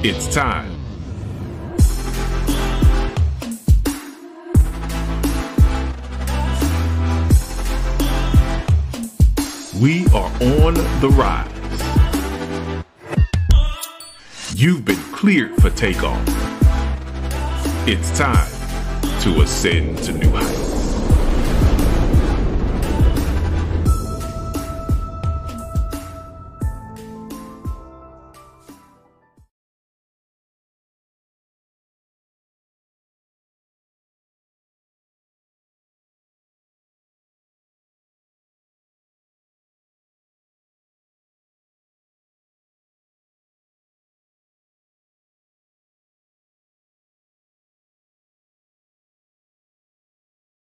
It's time. We are on the rise. You've been cleared for takeoff. It's time to ascend to new heights.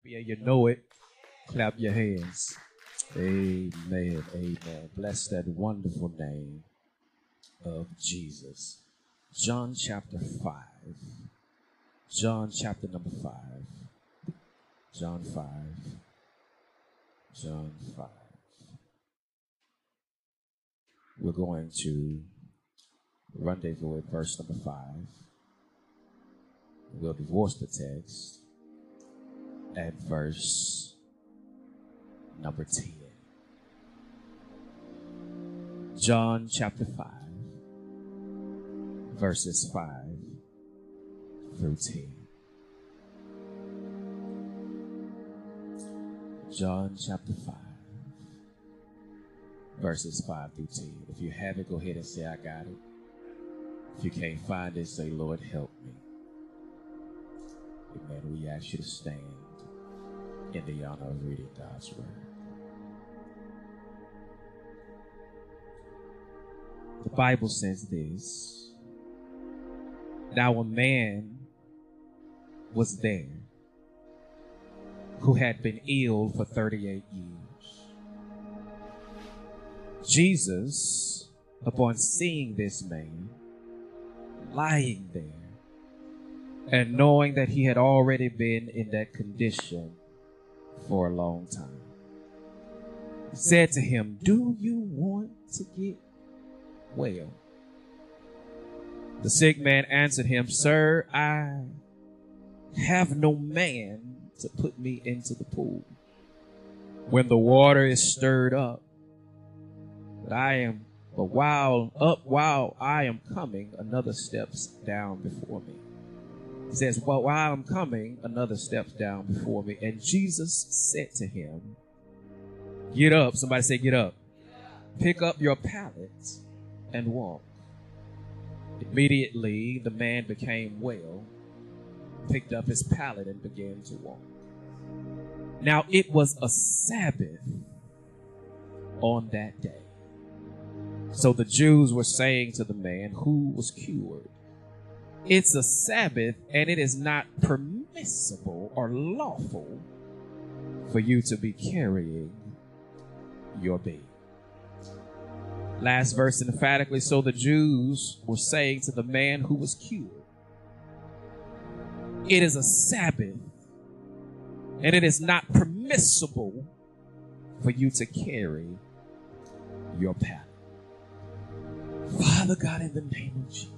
Yeah, you know it. Clap your hands. Amen. Amen. Bless that wonderful name of Jesus. John chapter 5. John chapter number 5. John 5. John 5. We're going to rendezvous at verse number 5. We'll divorce the text at verse number 10. John chapter 5, verses 5 through 10. John chapter 5, verses 5 through 10. If you have it, go ahead and say, I got it. If you can't find it, say, Lord, help me. Amen. We ask you to stand in the honor of reading God's word. The Bible says this Now a man was there who had been ill for 38 years. Jesus, upon seeing this man lying there, and knowing that he had already been in that condition for a long time. He said to him, Do you want to get well? The sick man answered him, Sir, I have no man to put me into the pool when the water is stirred up. But I am, but while up, while I am coming, another steps down before me. Says, Well, while I'm coming, another steps down before me. And Jesus said to him, Get up. Somebody say, Get up. Pick up your pallet and walk. Immediately, the man became well, picked up his pallet, and began to walk. Now, it was a Sabbath on that day. So the Jews were saying to the man who was cured, it's a Sabbath and it is not permissible or lawful for you to be carrying your bed. Last verse emphatically so the Jews were saying to the man who was cured, It is a Sabbath and it is not permissible for you to carry your pallet. Father God, in the name of Jesus.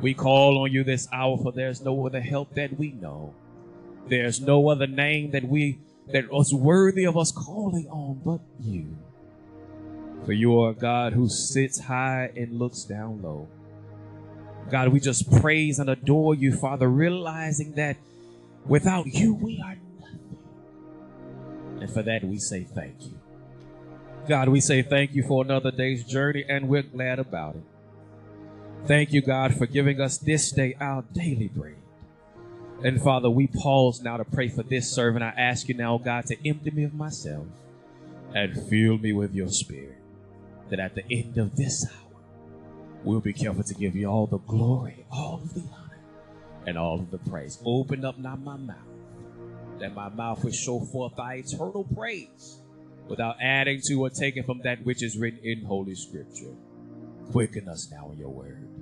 We call on you this hour, for there's no other help that we know. There's no other name that we that was worthy of us calling on but you. For you are a God who sits high and looks down low. God, we just praise and adore you, Father, realizing that without you we are nothing. And for that we say thank you. God, we say thank you for another day's journey, and we're glad about it. Thank you, God, for giving us this day our daily bread. And Father, we pause now to pray for this servant. I ask you now, God, to empty me of myself and fill me with your spirit. That at the end of this hour, we'll be careful to give you all the glory, all of the honor, and all of the praise. Open up now my mouth, that my mouth will show forth thy eternal praise without adding to or taking from that which is written in Holy Scripture. Quicken us now in your word.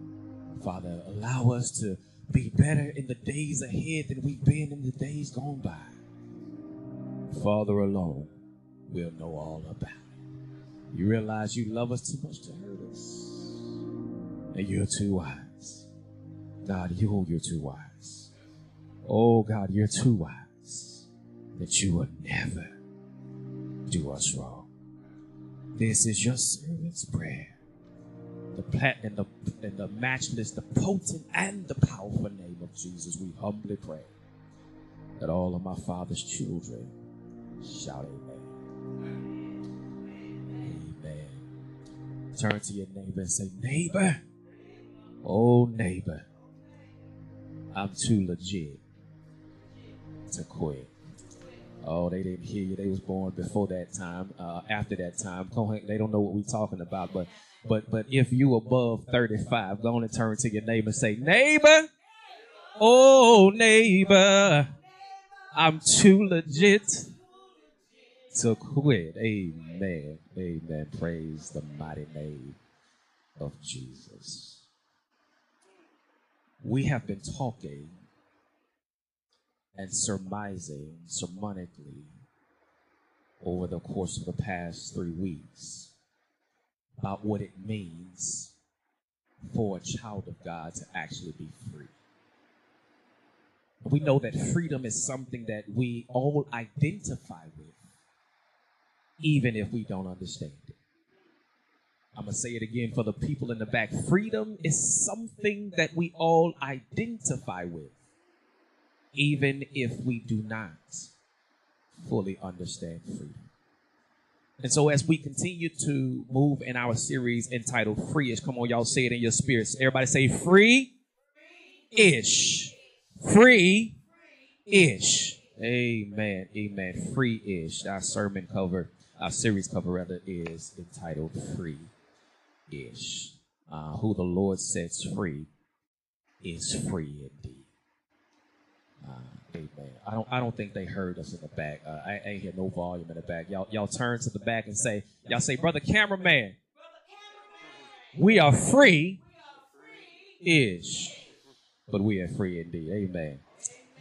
Father, allow us to be better in the days ahead than we've been in the days gone by. Father alone will know all about it. You realize you love us too much to hurt us. And you're too wise. God, you, you're too wise. Oh God, you're too wise that you will never do us wrong. This is your servant's prayer. The plat and the and the matchless, the potent and the powerful name of Jesus, we humbly pray that all of my father's children shout amen. Amen. Turn to your neighbor and say, neighbor, oh neighbor, I'm too legit to quit. Oh, they didn't hear you. They was born before that time, uh, after that time. They don't know what we're talking about. But, but, but if you above 35, go on and turn to your neighbor and say, neighbor, oh neighbor, I'm too legit to quit. Amen. Amen. Praise the mighty name of Jesus. We have been talking and surmising sermonically over the course of the past three weeks about what it means for a child of God to actually be free. We know that freedom is something that we all identify with, even if we don't understand it. I'm going to say it again for the people in the back. Freedom is something that we all identify with, even if we do not fully understand freedom. And so, as we continue to move in our series entitled Free Ish, come on, y'all say it in your spirits. Everybody say free ish. Free ish. Amen. Amen. Free ish. Our sermon cover, our series cover rather, is entitled Free Ish. Uh, who the Lord sets free is free indeed. Uh, amen. I don't. I don't think they heard us in the back. Uh, I, I ain't hear no volume in the back. Y'all, y'all turn to the back and say, y'all say, brother cameraman, we are free ish but we are free indeed. Amen.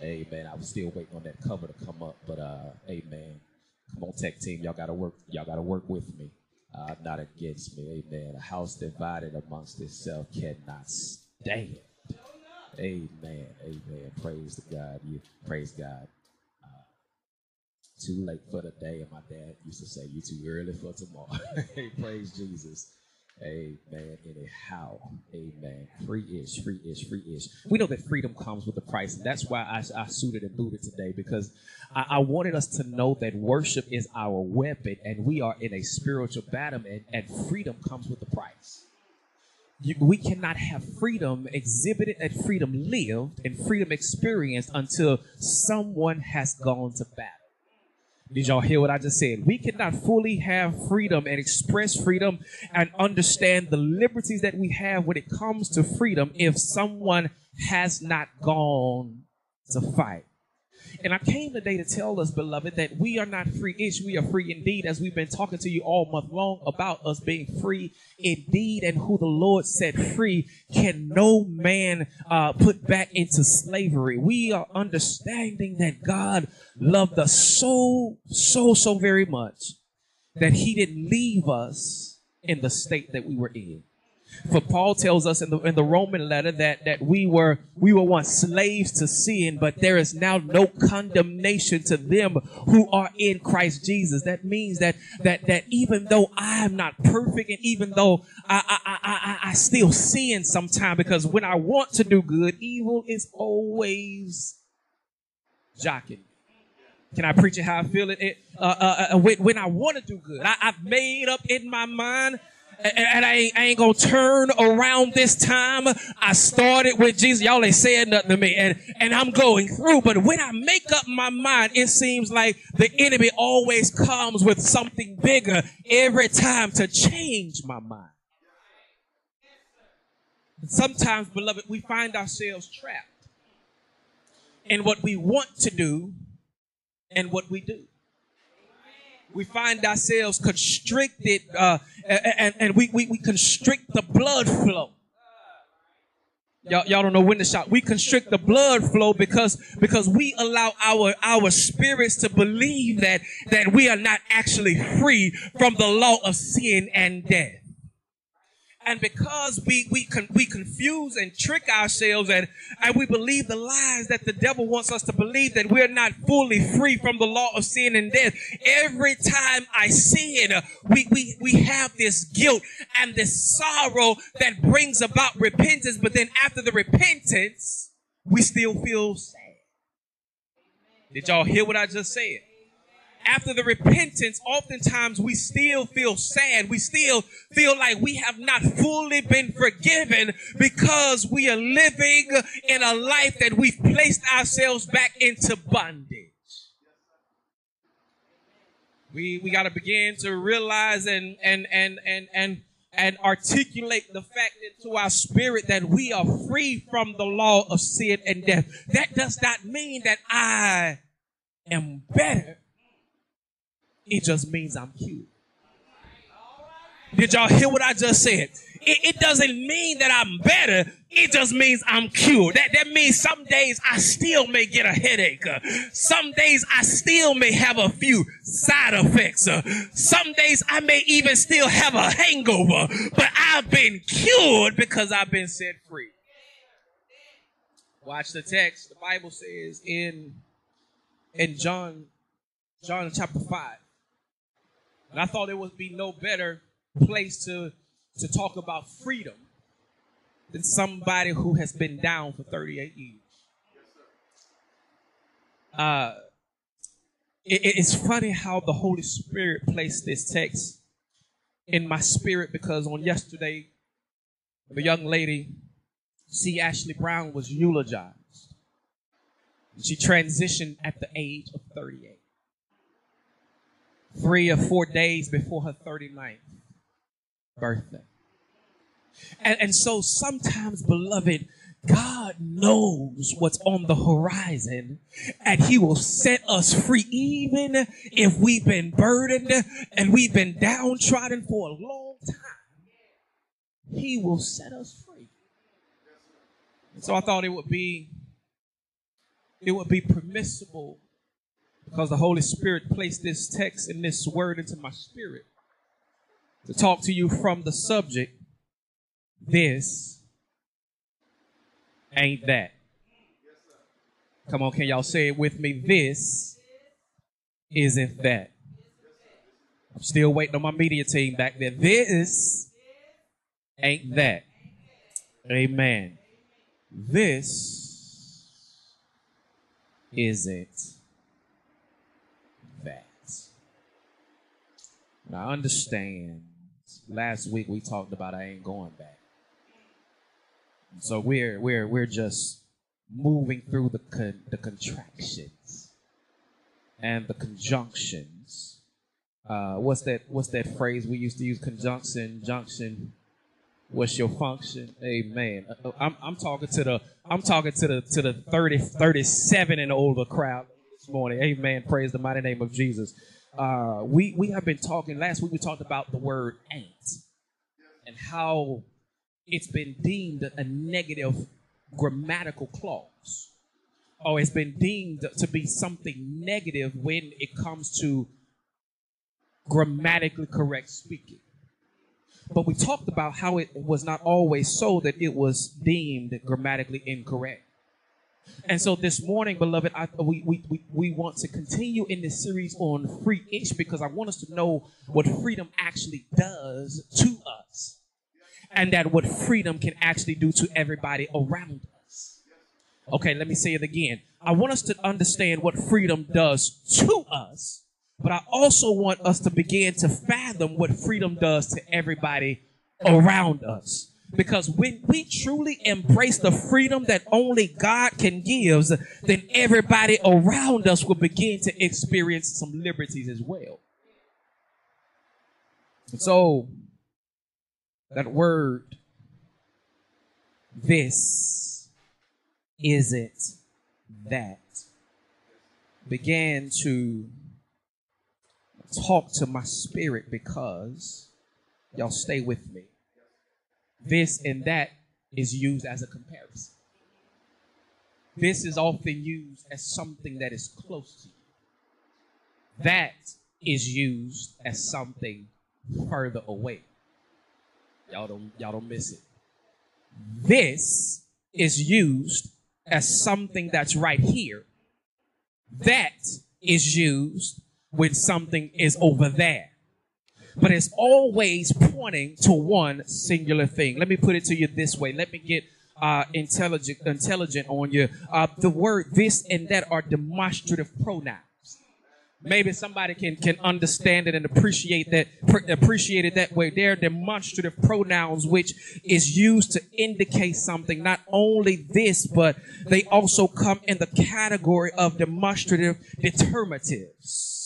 Amen. I was still waiting on that cover to come up, but uh, amen. Come on, tech team, y'all gotta work. Y'all gotta work with me, uh, not against me. Amen. A house divided amongst itself cannot stand. Amen. Amen. Praise the God. You praise God. Uh, too late for the day, and my dad used to say, "You too early for tomorrow." praise Jesus. Amen. Anyhow, amen. Free ish, free ish, free ish. We know that freedom comes with a price, and that's why I, I suited and booted today because I, I, wanted us to know that worship is our weapon, and we are in a spiritual battle, and, and freedom comes with a price. We cannot have freedom exhibited and freedom lived and freedom experienced until someone has gone to battle. Did y'all hear what I just said? We cannot fully have freedom and express freedom and understand the liberties that we have when it comes to freedom if someone has not gone to fight. And I came today to tell us, beloved, that we are not free ish. We are free indeed, as we've been talking to you all month long about us being free indeed and who the Lord set free can no man uh, put back into slavery. We are understanding that God loved us so, so, so very much that he didn't leave us in the state that we were in. For Paul tells us in the in the Roman letter that that we were we were once slaves to sin, but there is now no condemnation to them who are in Christ Jesus. That means that that that even though I am not perfect, and even though I I I, I, still sin sometimes, because when I want to do good, evil is always jocking. Can I preach it how I feel it? it uh, uh, uh, when, when I want to do good, I, I've made up in my mind and I ain't, I ain't, gonna turn around this time. I started with Jesus. Y'all ain't saying nothing to me. And, and I'm going through. But when I make up my mind, it seems like the enemy always comes with something bigger every time to change my mind. sometimes, beloved, we find ourselves trapped in what we want to do and what we do we find ourselves constricted uh, and, and we, we, we constrict the blood flow. Y'all, y'all don't know when to shout. We constrict the blood flow because, because we allow our, our spirits to believe that, that we are not actually free from the law of sin and death. And because we we con- we confuse and trick ourselves and and we believe the lies that the devil wants us to believe that we're not fully free from the law of sin and death. Every time I sin, uh, we we we have this guilt and this sorrow that brings about repentance. But then after the repentance, we still feel sad. Did y'all hear what I just said? After the repentance, oftentimes we still feel sad. We still feel like we have not fully been forgiven because we are living in a life that we've placed ourselves back into bondage. We, we got to begin to realize and, and, and, and, and, and articulate the fact into our spirit that we are free from the law of sin and death. That does not mean that I am better it just means I'm cute. Did y'all hear what I just said? It, it, doesn't mean that I'm better. It just means I'm cured. That, that means some days I still may get a headache. Some days I still may have a few side effects. Some days I may even still have a hangover, but I've been cured because I've been set free. Watch the text. The Bible says in, in John, John chapter 5, and I thought there would be no better place to, to talk about freedom than somebody who has been down for 38 years. Uh, it, it's funny how the Holy Spirit placed this text in my spirit because on yesterday, the young lady, C. Ashley Brown, was eulogized. She transitioned at the age of 38 three or four days before her 39th birthday. And, and so sometimes, beloved, God knows what's on the horizon and he will set us free even if we've been burdened and we've been downtrodden for a long time. He will set us free. so I thought it would be it would be permissible because the Holy Spirit placed this text and this word into my spirit to talk to you from the subject this ain't that. Come on, can y'all say it with me? This isn't that. I'm still waiting on my media team back there. This ain't that. Amen. This isn't I understand. Last week we talked about I ain't going back. So we're we're we're just moving through the con- the contractions and the conjunctions. Uh, what's that? What's that phrase we used to use? Conjunction, junction. What's your function? Amen. Uh, uh, I'm, I'm talking to the I'm talking to the to the 30, 37 and older crowd this morning. Amen. Praise the mighty name of Jesus uh, we we have been talking last week. We talked about the word "ain't" and how it's been deemed a negative grammatical clause, or it's been deemed to be something negative when it comes to grammatically correct speaking. But we talked about how it was not always so that it was deemed grammatically incorrect. And so this morning, beloved, I, we, we, we, we want to continue in this series on free ish because I want us to know what freedom actually does to us and that what freedom can actually do to everybody around us. Okay, let me say it again. I want us to understand what freedom does to us, but I also want us to begin to fathom what freedom does to everybody around us. Because when we truly embrace the freedom that only God can give, then everybody around us will begin to experience some liberties as well. So, that word, this is it that, began to talk to my spirit because, y'all stay with me this and that is used as a comparison. This is often used as something that is close to you. That is used as something further away. Y'all don't y'all don't miss it. This is used as something that's right here. That is used when something is over there. But it's always pointing to one singular thing. Let me put it to you this way. Let me get uh, intelligent, intelligent on you. Uh, the word this and that are demonstrative pronouns maybe somebody can can understand it and appreciate that appreciate it that way they're demonstrative pronouns which is used to indicate something not only this but they also come in the category of demonstrative determinatives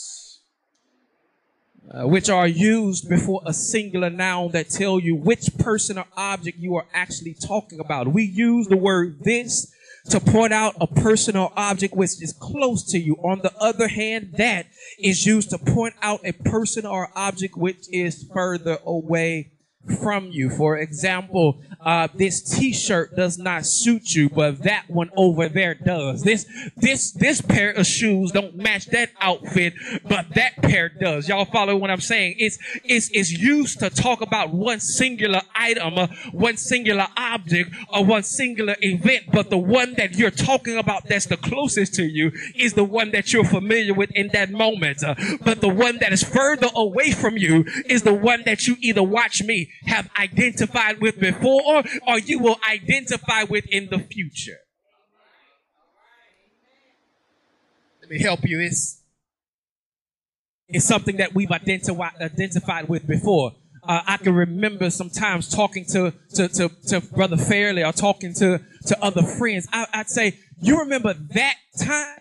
uh, which are used before a singular noun that tell you which person or object you are actually talking about we use the word this to point out a person or object which is close to you. On the other hand, that is used to point out a person or object which is further away from you. For example, uh, this t-shirt does not suit you, but that one over there does. This, this, this pair of shoes don't match that outfit, but that pair does. Y'all follow what I'm saying? It's, it's, it's used to talk about one singular item, uh, one singular object, or one singular event, but the one that you're talking about that's the closest to you is the one that you're familiar with in that moment. Uh, but the one that is further away from you is the one that you either watch me have identified with before or you will identify with in the future. Let me help you. It's, it's something that we've identified, identified with before. Uh, I can remember sometimes talking to, to, to, to, Brother Fairley or talking to, to other friends. I, I'd say, you remember that time?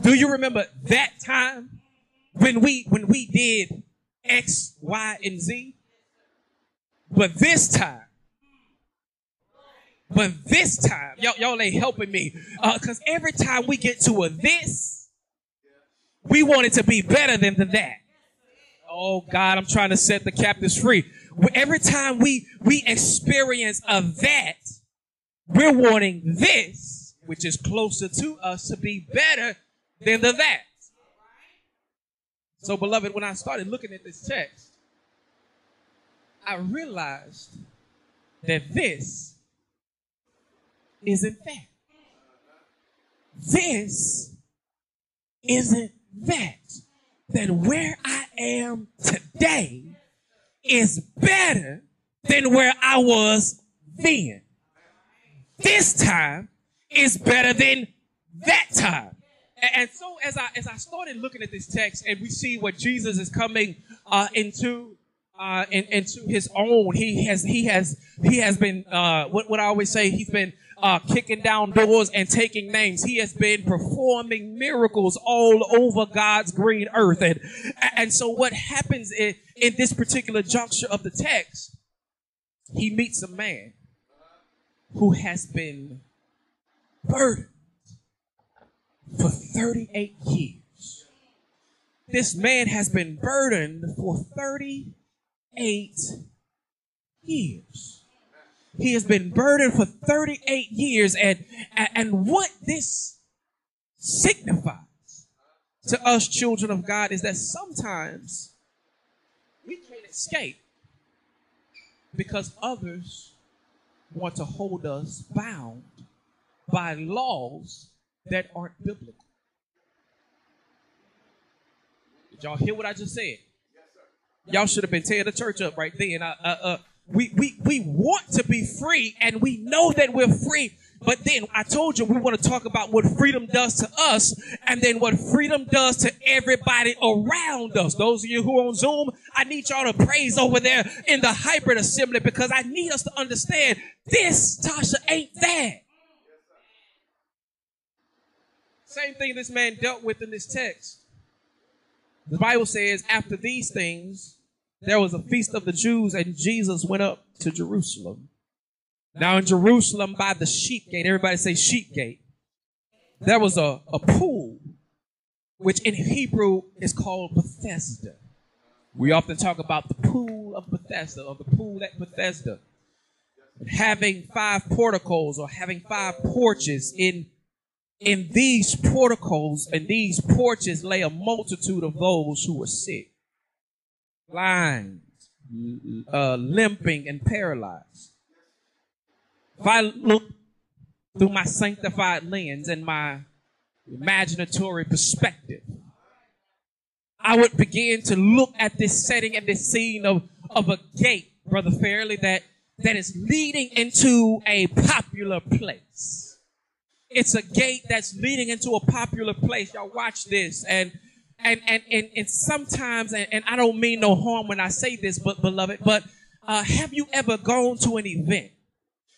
Do you remember that time when we, when we did X, Y, and Z. But this time, but this time, y'all, y'all ain't helping me. Uh, cause every time we get to a this, we want it to be better than the that. Oh God, I'm trying to set the captives free. Every time we, we experience a that, we're wanting this, which is closer to us to be better than the that. So, beloved, when I started looking at this text, I realized that this isn't that. This isn't that. That where I am today is better than where I was then. This time is better than that time. And so as I as I started looking at this text and we see what Jesus is coming uh, into uh, in, into his own, he has he has he has been uh, what what I always say he's been uh, kicking down doors and taking names. He has been performing miracles all over God's green earth, and and so what happens in, in this particular juncture of the text, he meets a man who has been burdened for 38 years. This man has been burdened for 38 years. He has been burdened for 38 years and, and what this signifies to us children of God is that sometimes we can't escape because others want to hold us bound by laws that aren't biblical. Did y'all hear what I just said? Y'all should have been tearing the church up right then. Uh, uh, uh, we, we, we want to be free and we know that we're free. But then I told you we want to talk about what freedom does to us and then what freedom does to everybody around us. Those of you who are on Zoom, I need y'all to praise over there in the hybrid assembly because I need us to understand this, Tasha, ain't that. Same thing this man dealt with in this text. The Bible says, after these things, there was a feast of the Jews, and Jesus went up to Jerusalem. Now, in Jerusalem, by the sheep gate, everybody say sheep gate, there was a, a pool, which in Hebrew is called Bethesda. We often talk about the pool of Bethesda, or the pool at Bethesda. Having five porticos or having five porches in in these porticos and these porches lay a multitude of those who were sick. blind, uh, limping, and paralyzed. If I look through my sanctified lens and my imaginatory perspective, I would begin to look at this setting and this scene of, of a gate, Brother Fairley, that, that is leading into a popular place. It's a gate that's leading into a popular place. Y'all watch this. And, and, and, and, and sometimes, and, and I don't mean no harm when I say this, but beloved, but, uh, have you ever gone to an event?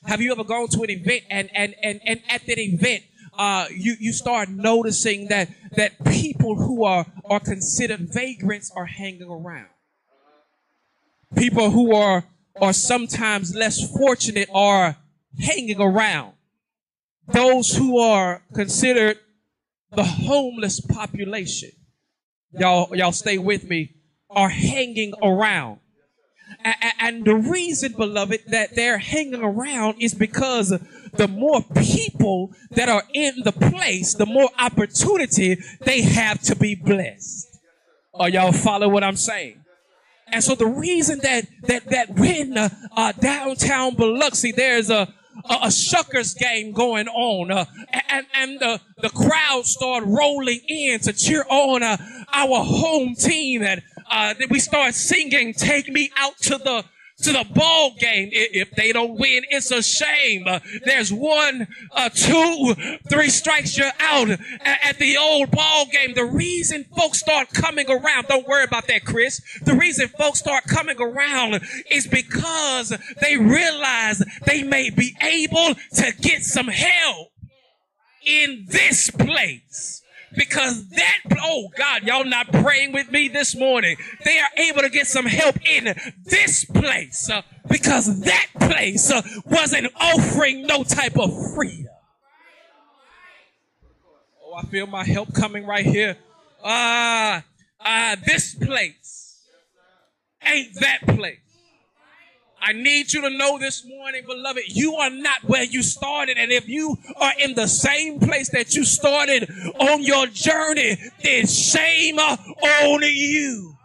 Have you ever gone to an event and, and, and, and at that event, uh, you, you start noticing that, that people who are, are considered vagrants are hanging around. People who are, are sometimes less fortunate are hanging around. Those who are considered the homeless population, y'all, y'all stay with me, are hanging around. And the reason, beloved, that they're hanging around is because the more people that are in the place, the more opportunity they have to be blessed. Are y'all follow what I'm saying? And so the reason that that that when uh, uh, downtown Biloxi there's a a, a Shuckers game going on, uh, and and the the crowd start rolling in to cheer on uh, our home team, and uh, we start singing "Take Me Out to the." To the ball game. If they don't win, it's a shame. Uh, there's one, uh, two, three strikes, you're out at the old ball game. The reason folks start coming around, don't worry about that, Chris. The reason folks start coming around is because they realize they may be able to get some help in this place because that, oh God, y'all not praying with me this morning. They are able to get some help in this place uh, because that place uh, wasn't offering no type of freedom. Oh, I feel my help coming right here. Ah, uh, ah, this place ain't that place. I need you to know this morning, beloved, you are not where you started. And if you are in the same place that you started on your journey, then shame on you.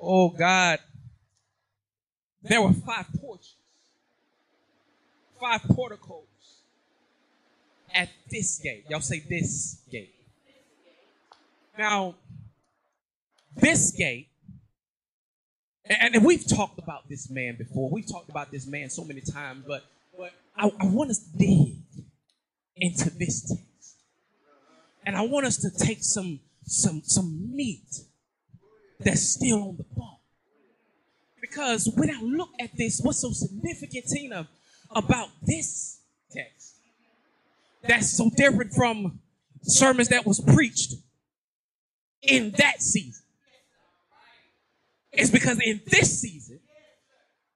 Oh God. There were five porches, five porticos at this gate. Y'all say this gate. Now, this gate and, and, we've talked about this man before. We've talked about this man so many times, but, but I, I want us to dig into this text. And I want us to take some some some meat that's still on the bone. Because when I look at this, what's so significant, Tina, about this text that's so different from sermons that was preached in that season is because in this season,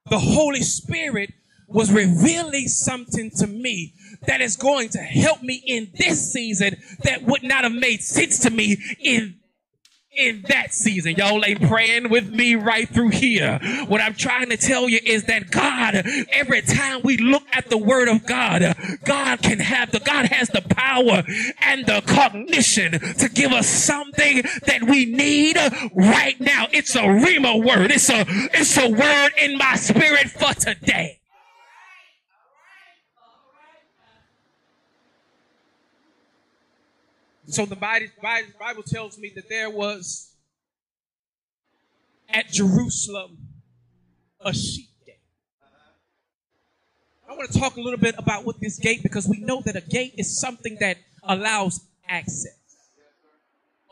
the Holy Spirit was revealing something to me that is going to help me in this season that would not have made sense to me in in that season. Y'all ain't praying with me right through here. What I'm trying to tell you is that God, every time we look at the word of God, God can have the, God has the power and the cognition to give us something that we need right now. It's a Rhema word. It's a, it's a word in my spirit for today. So the Bible, tells me that there was at Jerusalem a sheep gate. I want to talk a little bit about what this gate because we know that a gate is something that allows access.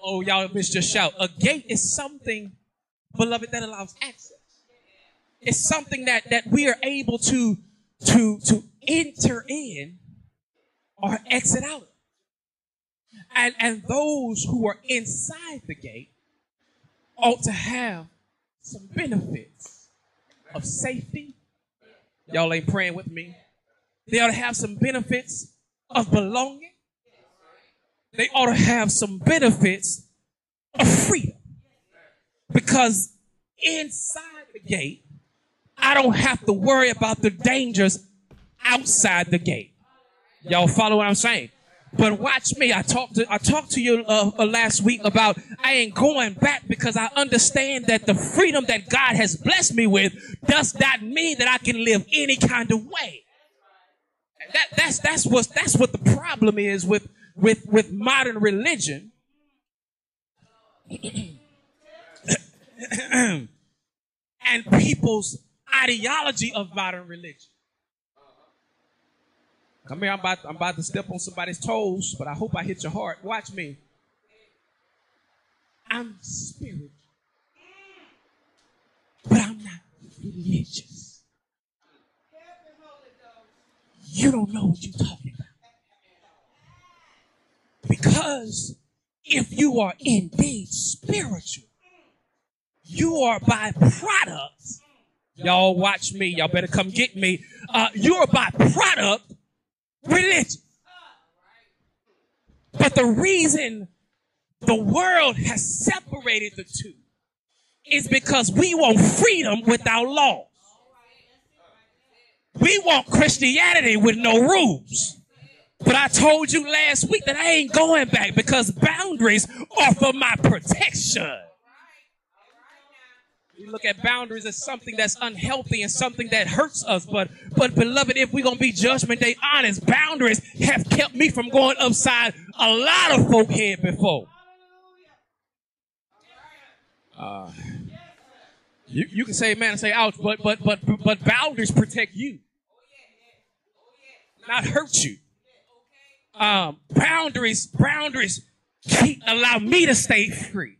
Oh, y'all missed your shout. A gate is something, beloved, that allows access. It's something that that we are able to to to enter in or exit out and, and those who are inside the gate ought to have some benefits of safety. Y'all ain't praying with me. They ought to have some benefits of belonging. They ought to have some benefits of freedom. Because inside the gate, I don't have to worry about the dangers outside the gate. Y'all follow what I'm saying? But watch me. I talked to I talked to you uh, uh, last week about I ain't going back because I understand that the freedom that God has blessed me with does not mean that I can live any kind of way. That that's that's what that's what the problem is with with with modern religion. and people's ideology of modern religion. Come here, I'm about, I'm about to step on somebody's toes, but I hope I hit your heart. Watch me. I'm spiritual, but I'm not religious. You don't know what you're talking about. Because if you are indeed spiritual, you are by product. Y'all watch me. Y'all better come get me. Uh, you're by product religion. But the reason the world has separated the two is because we want freedom without law. We want Christianity with no rules. But I told you last week that I ain't going back because boundaries are for my protection. We look at boundaries as something that's unhealthy and something that hurts us. But, but beloved, if we're going to be judgment day honest, boundaries have kept me from going upside a lot of folk head before. Uh, you, you can say man and say ouch, but, but, but, but boundaries protect you. Not hurt you. Um, boundaries, boundaries keep, allow me to stay free.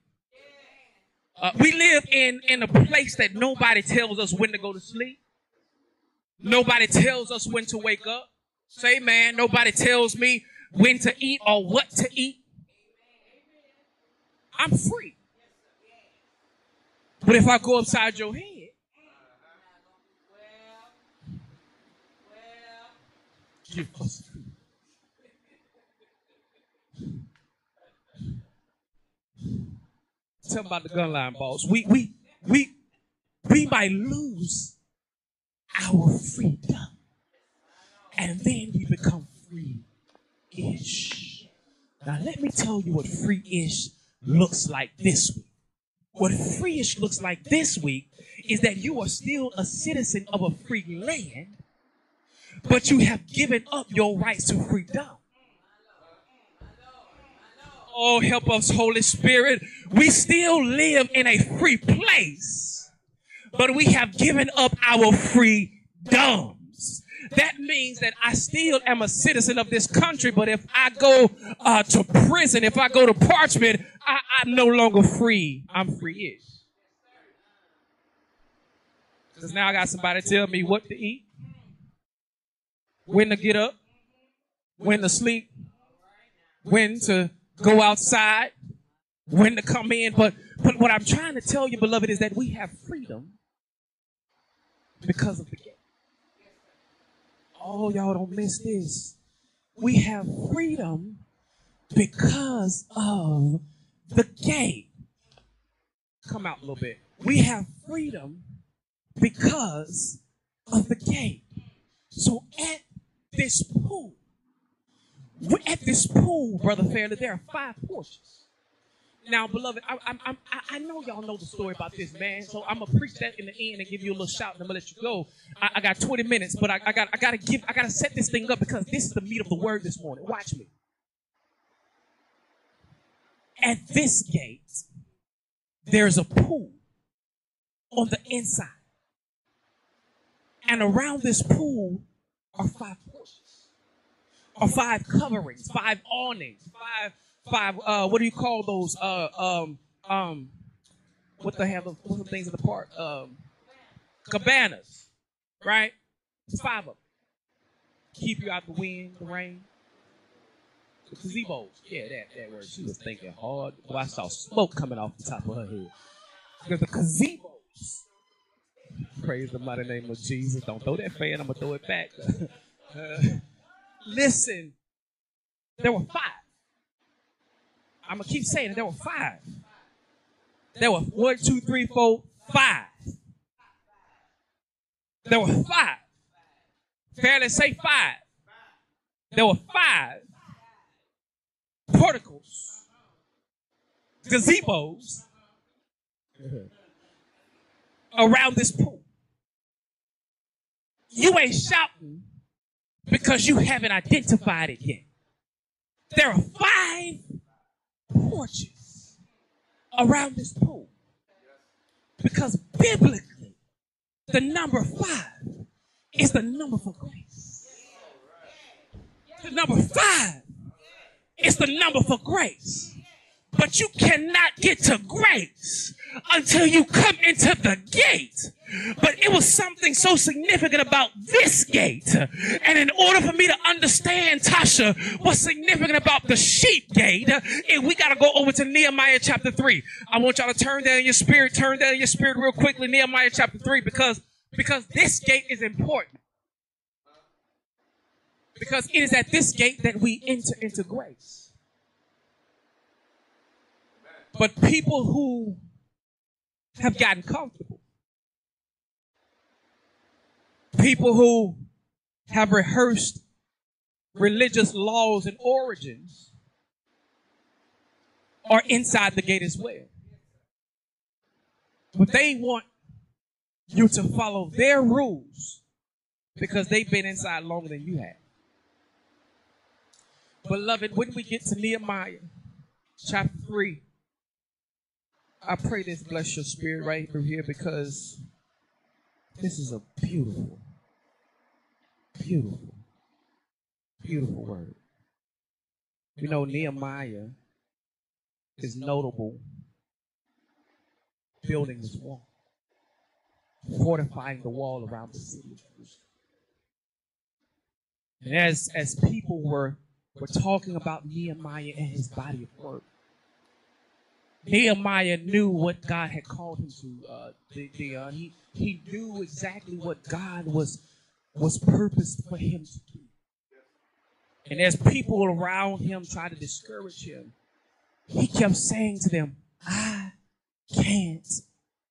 Uh, we live in, in a place that nobody tells us when to go to sleep. Nobody tells us when to wake up. Say, man, nobody tells me when to eat or what to eat. I'm free. But if I go upside your head, give Tell about the gun line boss. We we we we might lose our freedom. And then we become free-ish. Now let me tell you what free-ish looks like this week. What free-ish looks like this week is that you are still a citizen of a free land, but you have given up your rights to freedom. Oh, help us, Holy Spirit. We still live in a free place, but we have given up our freedoms. That means that I still am a citizen of this country, but if I go uh, to prison, if I go to Parchman, I, I'm no longer free. I'm free-ish. Because now I got somebody tell me what to eat, when to get up, when to sleep, when to go outside, when to come in. But, but what I'm trying to tell you, beloved, is that we have freedom because of the gate. Oh, y'all don't miss this. We have freedom because of the gate. Come out a little bit. We have freedom because of the gate. So at this pool, we're at this pool, Brother Fairley, there are five porches. Now, beloved, I, I, I, I know y'all know the story about this man, so I'm gonna preach that in the end and give you a little shout, and I'm gonna let you go. I, I got 20 minutes, but I, I got I gotta give I gotta set this thing up because this is the meat of the word this morning. Watch me. At this gate, there's a pool on the inside, and around this pool are five or five coverings, five awnings, five, five, uh, what do you call those? Uh, um, um, what the hell, what's the things in the park? Um, cabanas, right? It's five of them. Keep you out the wind, the rain. Gazebos. Yeah, that, that word. She was thinking hard. Well, I saw smoke coming off the top of her head. Because the gazebos. Praise the mighty name of Jesus. Don't throw that fan. I'm to throw it back. uh, Listen, there were five. I'm gonna keep saying it. There were five. There were one, two, three, four, five. There were five. Fairley say five. There were five porticos, gazebos around this pool. You ain't shouting because you haven't identified it yet. There are five porches around this pool. Because biblically, the number five is the number for grace. The number five is the number for grace. But you cannot get to grace until you come into the gate. But it was something so significant about this gate. And in order for me to understand, Tasha, what's significant about the sheep gate, and we got to go over to Nehemiah chapter 3. I want y'all to turn down your spirit, turn down your spirit real quickly, Nehemiah chapter 3, because, because this gate is important. Because it is at this gate that we enter into grace. But people who have gotten comfortable, people who have rehearsed religious laws and origins are inside the gate as well. But they want you to follow their rules because they've been inside longer than you have. Beloved, when we get to Nehemiah chapter 3, I pray this bless your spirit right through here because this is a beautiful, beautiful, beautiful word. You know, Nehemiah is notable building this wall, fortifying the wall around the city. And as as people were were talking about Nehemiah and his body of work, Nehemiah knew what God had called him to. Uh, uh, he he knew exactly what God was was purposed for him to do. And as people around him tried to discourage him, he kept saying to them, "I can't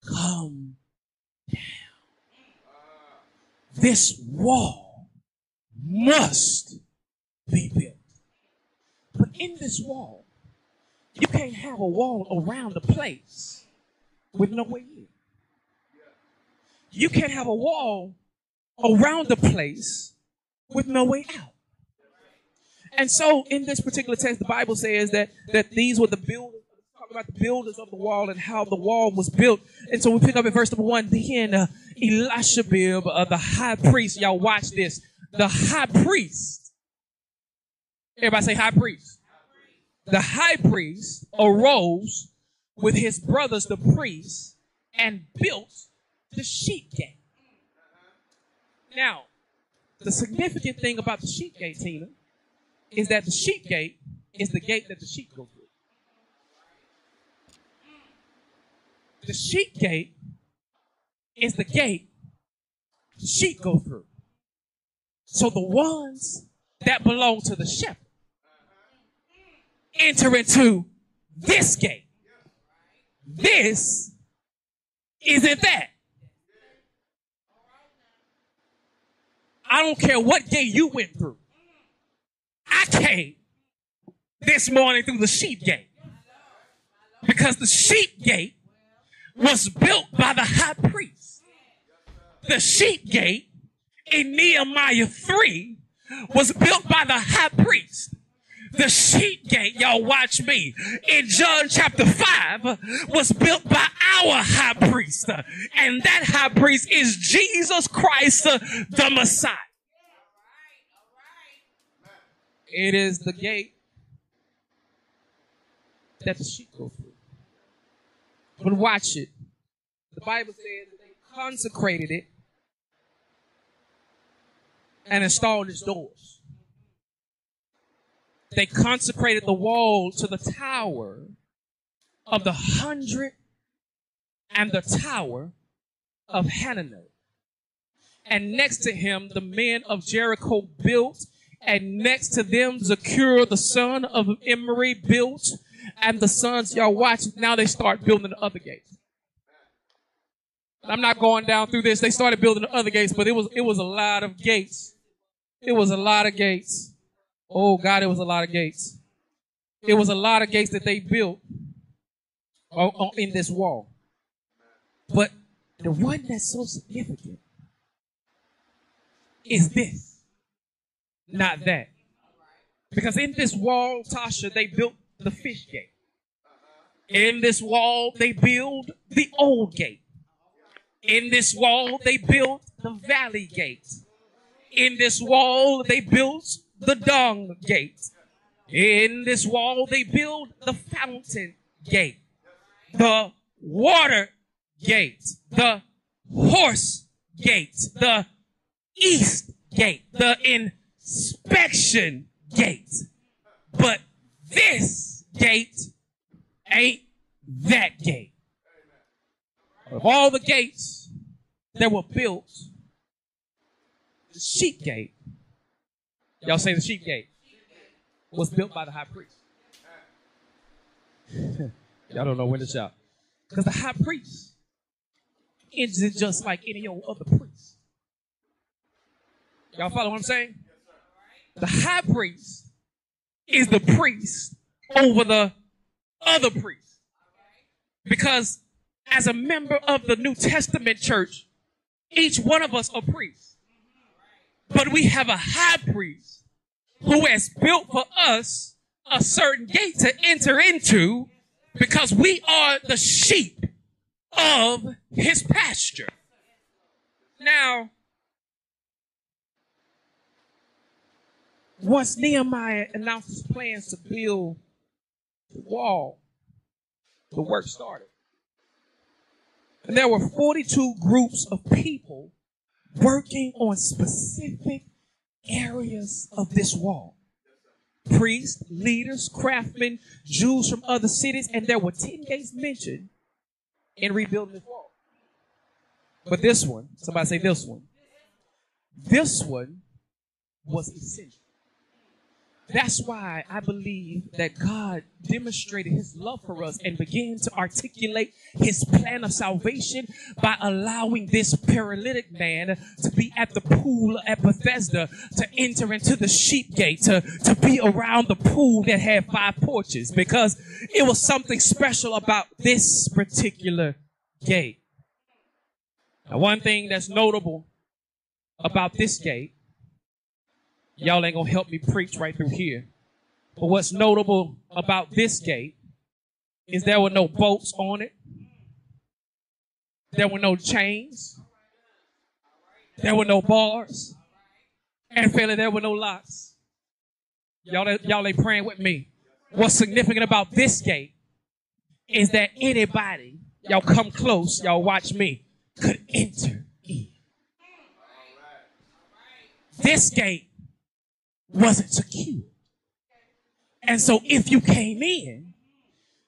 come down. This wall must be built." But in this wall, you can't have a wall around a place with no way in. You can't have a wall around the place with no way out. And so in this particular text, the Bible says that, that these were the builders, about the builders of the wall and how the wall was built. And so we pick up at verse number one, then uh, Eliashib, uh, the high priest, y'all watch this, the high priest. Everybody say high priest the high priest arose with his brothers, the priests, and built the sheep gate. Now, the significant thing about the sheep gate, Tina, is that the sheep gate is the gate that the sheep go through. The sheep gate is the gate the sheep go through. So the ones that belong to the shepherd enter into this gate. This isn't that. I don't care what gate you went through. I came this morning through the sheep gate. Because the sheep gate was built by the high priest. The sheep gate in Nehemiah 3 was built by the high priest. The sheep gate, y'all watch me, in John chapter 5 was built by our high priest. And that high priest is Jesus Christ, the Messiah. It is the gate that the sheep go through. But watch it. The Bible says that they consecrated it and installed its doors they consecrated the wall to the tower of the hundred and the tower of Hananel. And next to him, the men of Jericho built, and next to them, Zakur, the son of Imri, built, and the sons, y'all watch, now they start building the other gates. I'm not going down through this. They started building the other gates, but it was, it was a lot of gates. It was a lot of gates. Oh God, it was a lot of gates. it was a lot of gates that they built in this wall. But the one that's so significant is this, not that. Because in this wall, Tasha, they built the fish gate. In this wall, they build the old gate. In this wall, they built the valley gate. In this wall, they built the dung gate. In this wall, they build the fountain gate, the water gate, the horse gate, the east gate, the inspection gate. But this gate ain't that gate. Of all the gates that were built, the sheep gate, y'all say the sheep gate, was built by the high priest. y'all don't know when to shout. Because the high priest isn't just like any old other priest. Y'all follow what I'm saying? The high priest is the priest over the other priest. Because as a member of the New Testament church, each one of us are priests. But we have a high priest who has built for us a certain gate to enter into because we are the sheep of his pasture. Now, once Nehemiah announced his plans to build the wall, the work started. And there were 42 groups of people working on specific areas of this wall. Priests, leaders, craftsmen, Jews from other cities, and there were 10 gates mentioned in rebuilding this wall. But this one, somebody say this one. This one was essential. That's why I believe that God demonstrated his love for us and began to articulate his plan of salvation by allowing this paralytic man to be at the pool at Bethesda, to enter into the sheep gate, to, to be around the pool that had five porches, because it was something special about this particular gate. Now, one thing that's notable about this gate Y'all ain't gonna help me preach right through here. But what's notable about this gate is there were no bolts on it. There were no chains. There were no bars. And Fairley, there were no locks. Y'all, y'all ain't praying with me. What's significant about this gate is that anybody, y'all come close, y'all watch me, could enter in. This gate wasn't secure. And so if you came in,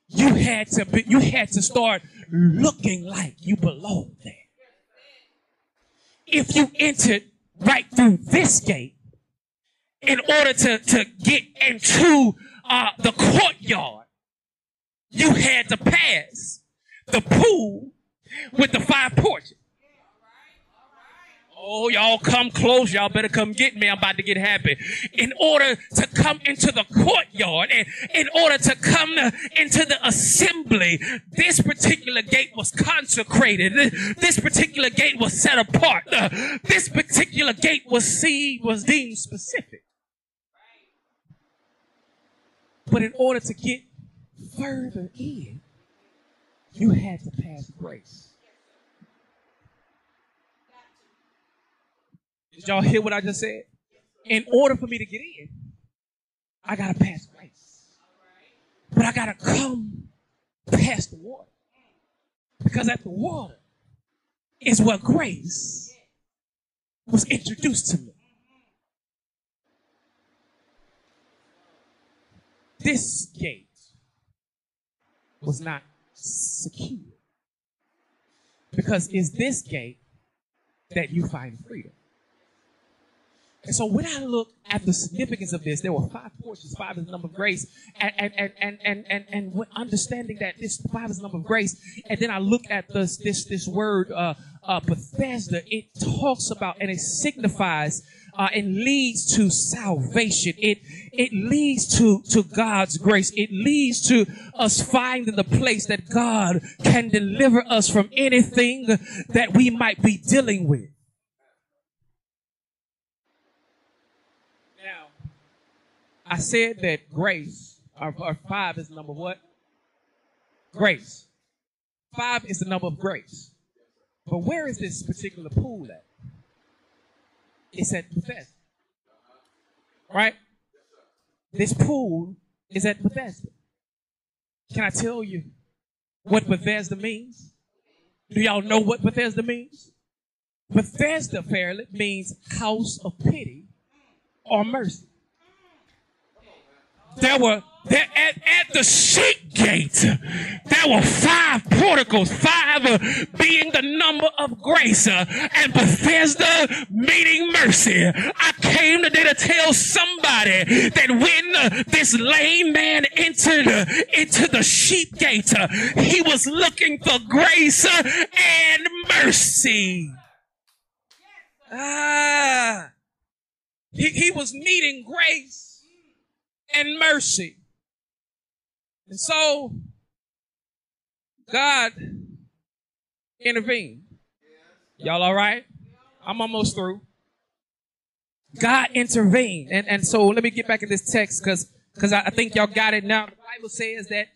you had to be, you had to start looking like you belonged there. If you entered right through this gate, in order to, to get into uh, the courtyard, you had to pass the pool with the five porches. Oh, y'all come close. Y'all better come get me. I'm about to get happy. In order to come into the courtyard and in order to come uh, into the assembly, this particular gate was consecrated. This particular gate was set apart. This particular gate was see, was deemed specific. But in order to get further in, you had to pass grace. Did y'all hear what I just said? In order for me to get in, I gotta pass grace. But I gotta come past the water. Because at the water is where grace was introduced to me. This gate was not secure. Because it's this gate that you find freedom. And so when I look at the significance of this, there were five portions, five is the number of grace, and and and and and and, and understanding that this five is the number of grace, and then I look at this this this word uh, uh, Bethesda, it talks about and it signifies uh, and leads to salvation. It, it leads to, to God's grace. It leads to us finding the place that God can deliver us from anything that we might be dealing with. Now, I said that grace, our, our five is the number what? Grace. Five is the number of grace. But where is this particular pool at? It's at Bethesda. Right? This pool is at Bethesda. Can I tell you what Bethesda means? Do y'all know what Bethesda means? Bethesda fairly means house of pity or mercy. There were there at, at the sheep gate, there were five porticos, five uh, being the number of grace, uh, and Bethesda meaning mercy. I came today to tell somebody that when uh, this lame man entered uh, into the sheep gate, uh, he was looking for grace uh, and mercy. Ah, he, he was needing grace and mercy. And so God intervened. Y'all all right? I'm almost through. God intervened. And, and so let me get back in this text because because I, I think y'all got it now. The Bible says that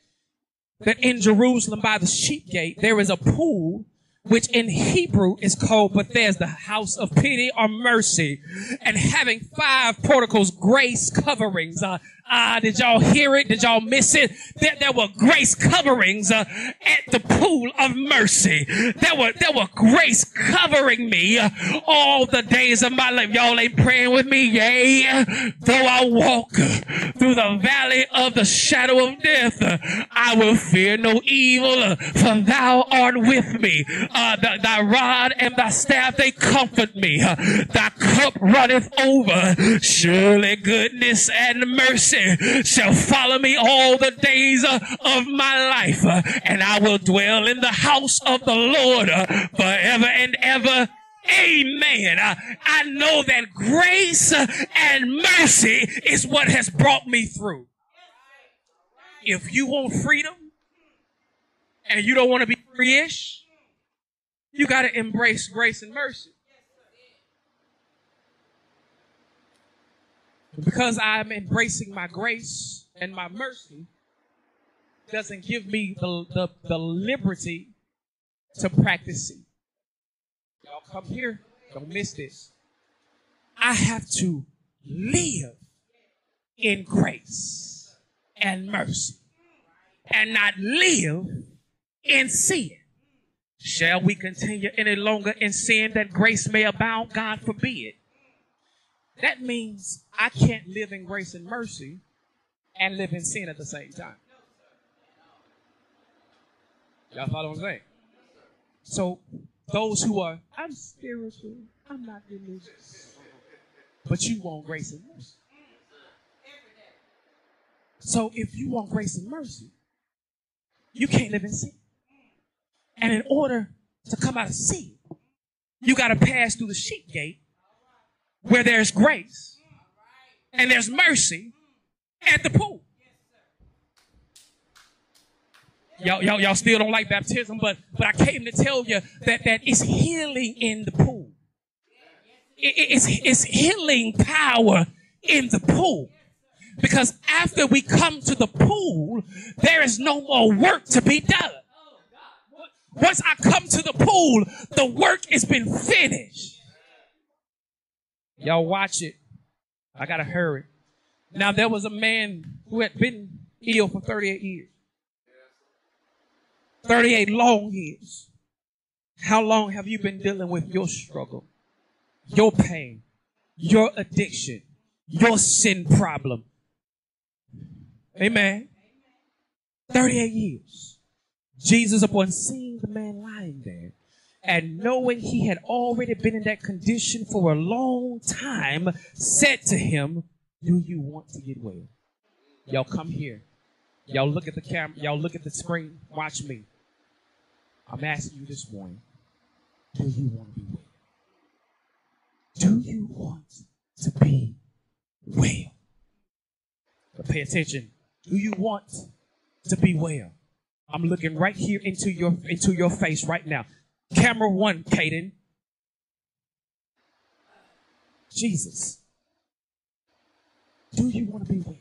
that in Jerusalem by the sheep gate there is a pool which in Hebrew is called Bethesda, the house of pity or mercy, and having five porticos, grace coverings. Uh, uh, did y'all hear it? Did y'all miss it? There, there were grace coverings uh, at the pool of mercy. There were there were grace covering me uh, all the days of my life. Y'all ain't praying with me, yay! Though I walk through the valley of the shadow of death, I will fear no evil, for Thou art with me. Uh, thy, thy rod and thy staff they comfort me. Uh, thy cup runneth over. Surely goodness and mercy shall follow me all the days uh, of my life, uh, and I will dwell in the house of the Lord uh, forever and ever. Amen. I know that grace and mercy is what has brought me through. If you want freedom and you don't want to be free-ish, you got to embrace grace and mercy. Because I'm embracing my grace and my mercy doesn't give me the, the, the liberty to practice it. Y'all come here. Don't miss this. I have to live in grace and mercy and not live in sin. Shall we continue any longer in sin that grace may abound? God forbid. That means I can't live in grace and mercy and live in sin at the same time. Y'all follow what I'm saying? So those who are, I'm spiritual, I'm not religious, but you want grace and mercy. So if you want grace and mercy, you can't live in sin. And in order to come out of sin, you got to pass through the sheep gate where there's grace and there's mercy at the pool. Y'all, y'all, y'all still don't like baptism, but but I came to tell you that that it's healing in the pool. It, it's it's healing power in the pool. Because after we come to the pool, there is no more work to be done. Once I come to the pool, the work has been finished. Y'all watch it. I gotta hurry. Now there was a man who had been ill for 38 years. 38 long years. How long have you been dealing with your struggle, your pain, your addiction, your sin problem? Amen. 38 years. Jesus, upon seeing the man lying there, and knowing he had already been in that condition for a long time, said to him, Do you want to get well? Y'all come here. Y'all look at the camera. Y'all look at the screen. Watch me. I'm asking you this morning, do you want to be well? Do you want to be well. But pay attention. Do you want to be well? I'm looking right here into your into your face right now. Camera one, Caden. Jesus. Do you want to be well?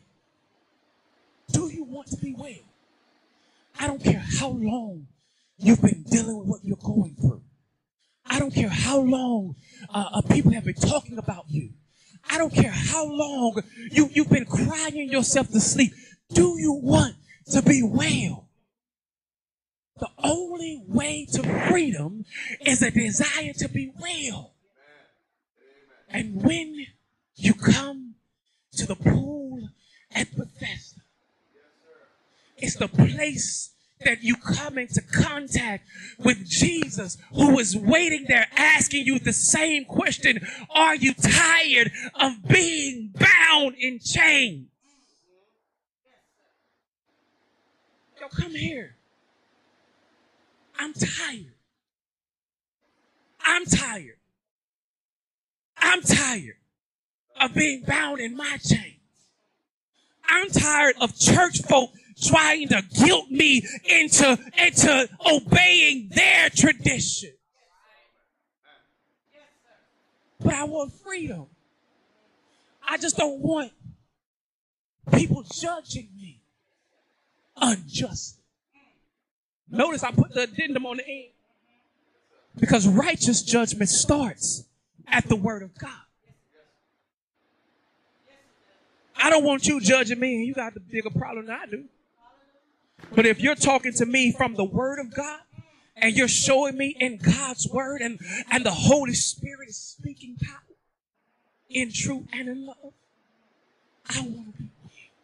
Do you want to be well? I don't care how long you've been dealing with what you're going through. I don't care how long uh, uh, people have been talking about you. I don't care how long you, you've been crying yourself to sleep. Do you want to be well? Only way to freedom is a desire to be well. And when you come to the pool at Bethesda, it's the place that you come into contact with Jesus who is waiting there asking you the same question. Are you tired of being bound in chains? Yo, come here. I'm tired. I'm tired. I'm tired of being bound in my chains. I'm tired of church folk trying to guilt me into, into obeying their tradition. But I want freedom. I just don't want people judging me unjustly. Notice I put the addendum on the end. Because righteous judgment starts at the word of God. I don't want you judging me and you got the bigger problem than I do. But if you're talking to me from the word of God and you're showing me in God's word and, and the Holy Spirit is speaking power in truth and in love, I want to be healed.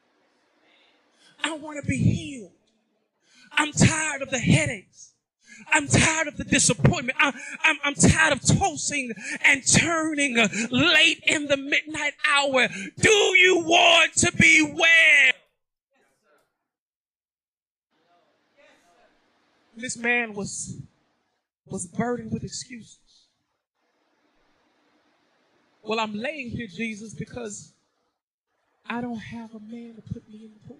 I want to be healed. I'm tired of the headaches. I'm tired of the disappointment. I, I'm, I'm tired of tossing and turning late in the midnight hour. Do you want to be well? This man was was burdened with excuses. Well, I'm laying here, Jesus, because I don't have a man to put me in the pool.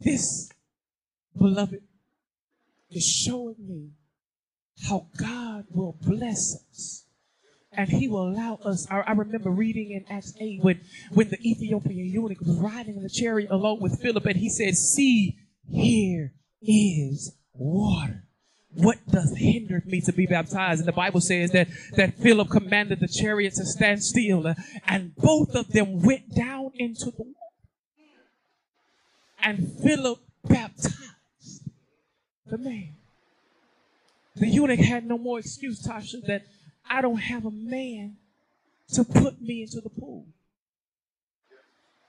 This, beloved, is showing me how God will bless us. And he will allow us. I, I, remember reading in Acts 8 when, when the Ethiopian eunuch was riding in the chariot along with Philip, and he said, See, here is water. What does hinder me to be baptized? And the Bible says that, that Philip commanded the chariot to stand still, uh, and both of them went down into the water and Philip baptized the man. The eunuch had no more excuse, Tasha, that I don't have a man to put me into the pool.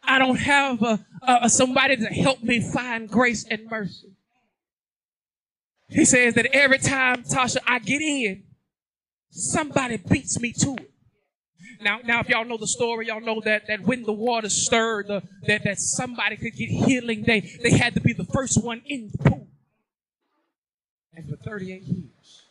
I don't have a, a, somebody to help me find grace and mercy. He says that every time, Tasha, I get in, somebody beats me to it. Now, now, if y'all know the story, y'all know that, that when the water stirred, the, that, that somebody could get healing, they, they had to be the first one in the pool. And for 38 years,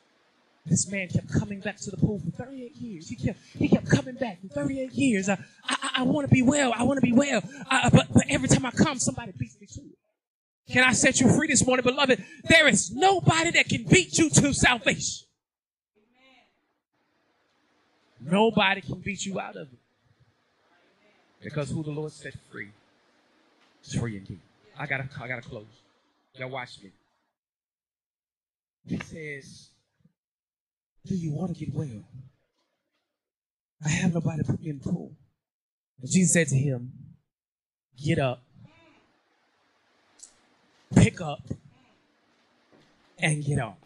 this man kept coming back to the pool for 38 years. He kept, he kept coming back for 38 years. I, I, I want to be well. I want to be well. Uh, but, but every time I come, somebody beats me to it. Can I set you free this morning, beloved? There is nobody that can beat you to salvation. Nobody can beat you out of it. Because who the Lord set free is free indeed. I gotta I gotta close. Y'all watch me. He says, Do you want to get well? I have nobody to put me in the pool. And Jesus said to him, Get up, pick up, and get on.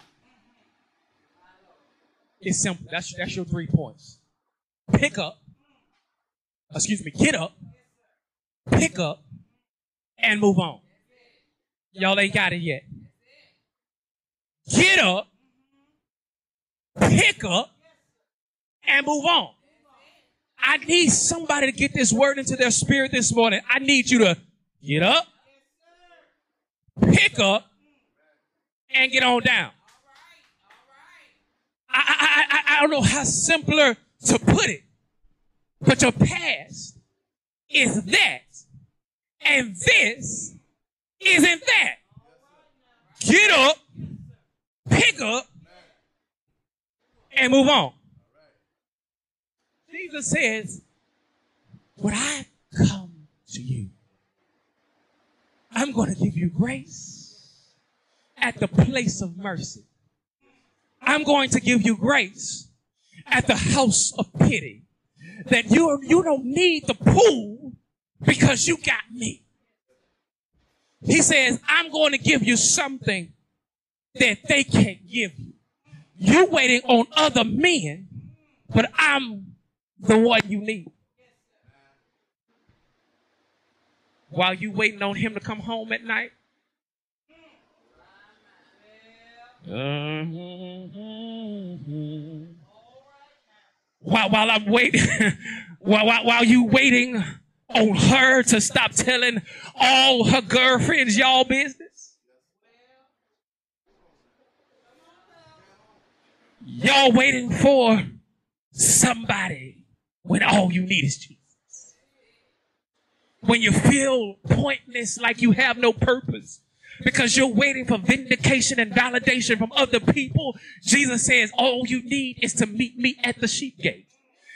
It's simple. That's, that's your three points pick up, excuse me, get up, pick up, and move on. Y'all ain't got it yet. Get up, pick up, and move on. I need somebody to get this word into their spirit this morning. I need you to get up, pick up, and get on down. I, I, I, I don't know how simpler to put it. But your past is that. And this isn't that. Get up, pick up, and move on. Jesus says, when I come to you, I'm going to give you grace at the place of mercy. I'm going to give you grace at the house of pity. That you, you don't need the pool because you got me. He says, I'm going to give you something that they can't give you. You're waiting on other men, but I'm the one you need. While you waiting on him to come home at night, mm-hmm. While, while I'm waiting, while, while, while you waiting on her to stop telling all her girlfriends y'all business. Y'all waiting for somebody when all you need is Jesus. When you feel pointless, like you have no purpose, because you're waiting for vindication and validation from other people, Jesus says all you need is to meet me at the sheep gate.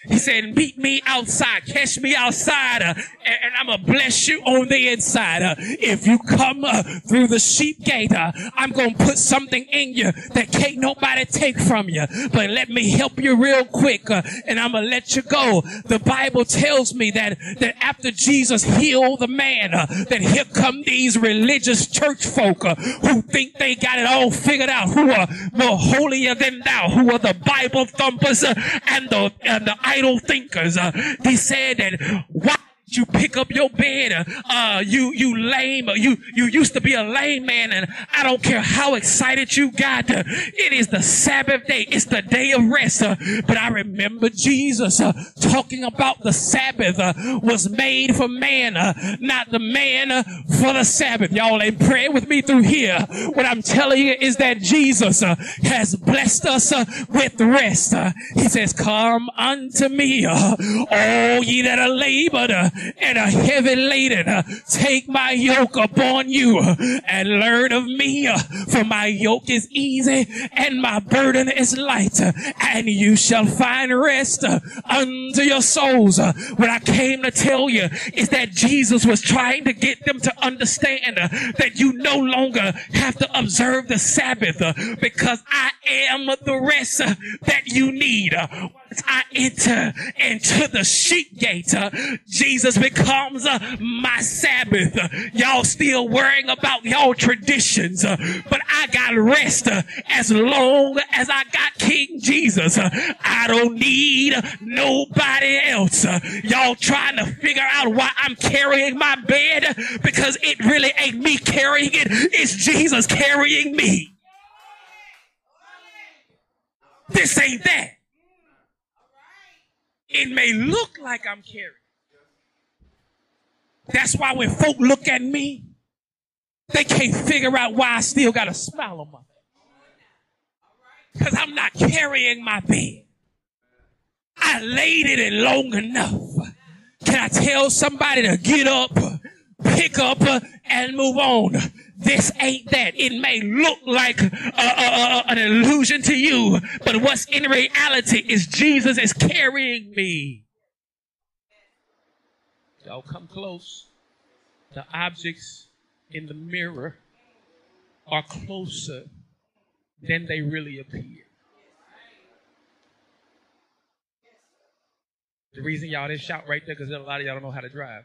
He said, meet me outside, catch me outside, uh, and, and, I'm gonna bless you on the inside. Uh, if you come uh, through the sheep gate, uh, I'm gonna put something in you that can't nobody take from you. But let me help you real quick, uh, and I'm gonna let you go. The Bible tells me that, that after Jesus healed the man, uh, that here come these religious church folk who think they got it all figured out, who are more holier than thou, who are the Bible thumpers and the, and the idle thinkers. Uh, he said that why you pick up your bed, uh, you, you lame, you, you used to be a lame man and I don't care how excited you got. Uh, it is the Sabbath day. It's the day of rest. Uh, but I remember Jesus, uh, talking about the Sabbath, uh, was made for man, uh, not the man uh, for the Sabbath. Y'all ain't praying with me through here. What I'm telling you is that Jesus, has blessed us, with rest. he says, come unto me, all ye that are labored, and are heavy laden. Uh, take my yoke upon you uh, and learn of me, uh, for my yoke is easy and my burden is light, uh, and you shall find rest uh, unto your souls. Uh. What I came to tell you is that Jesus was trying to get them to understand that you no longer have to observe the Sabbath because I am the rest that you need. I enter into the sheep gate, uh, Jesus becomes uh, my Sabbath. Uh, y'all still worrying about y'all traditions, but I got rest as long as I got King Jesus. I don't need nobody else. y'all trying to figure out why I'm carrying my bed because it really ain't me carrying it. It's Jesus carrying me. This ain't that. It may look like I'm carrying. That's why when folk look at me, they can't figure out why I still got a smile on my face. Because I'm not carrying my bed. I laid it in long enough. Can I tell somebody to get up, pick up, uh, and move on? This ain't that. It may look like an illusion to you, but what's in reality is Jesus is carrying me. Y'all come close. The objects in the mirror are closer than they really appear. The reason y'all didn't shout right there because a lot of y'all don't know how to drive.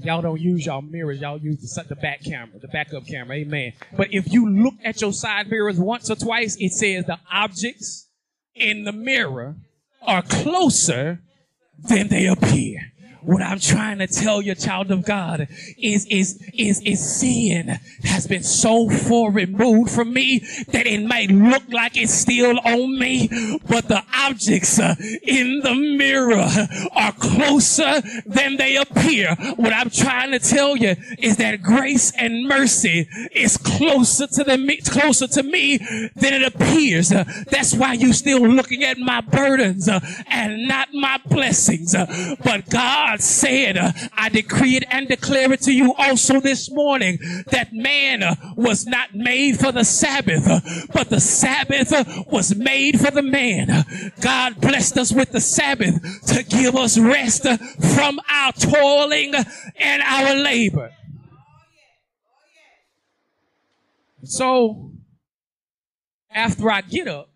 Y'all don't use y'all mirrors. Y'all use the, the back camera, the backup camera. Amen. But if you look at your side mirrors once or twice, it says the objects in the mirror are closer than they appear. What I'm trying to tell you, child of God, is, is, is, is sin has been so far removed from me that it may look like it's still on me, but the objects uh, in the mirror are closer than they appear. What I'm trying to tell you is that grace and mercy is closer to the closer to me than it appears. Uh, that's why you're still looking at my burdens uh, and not my blessings. But God said, uh, I decree it and declare it to you also this morning that man uh, was not made for the Sabbath, uh, but the Sabbath was made for the man. God blessed us with the Sabbath to give us rest from our toiling and our labor. So, after I get up,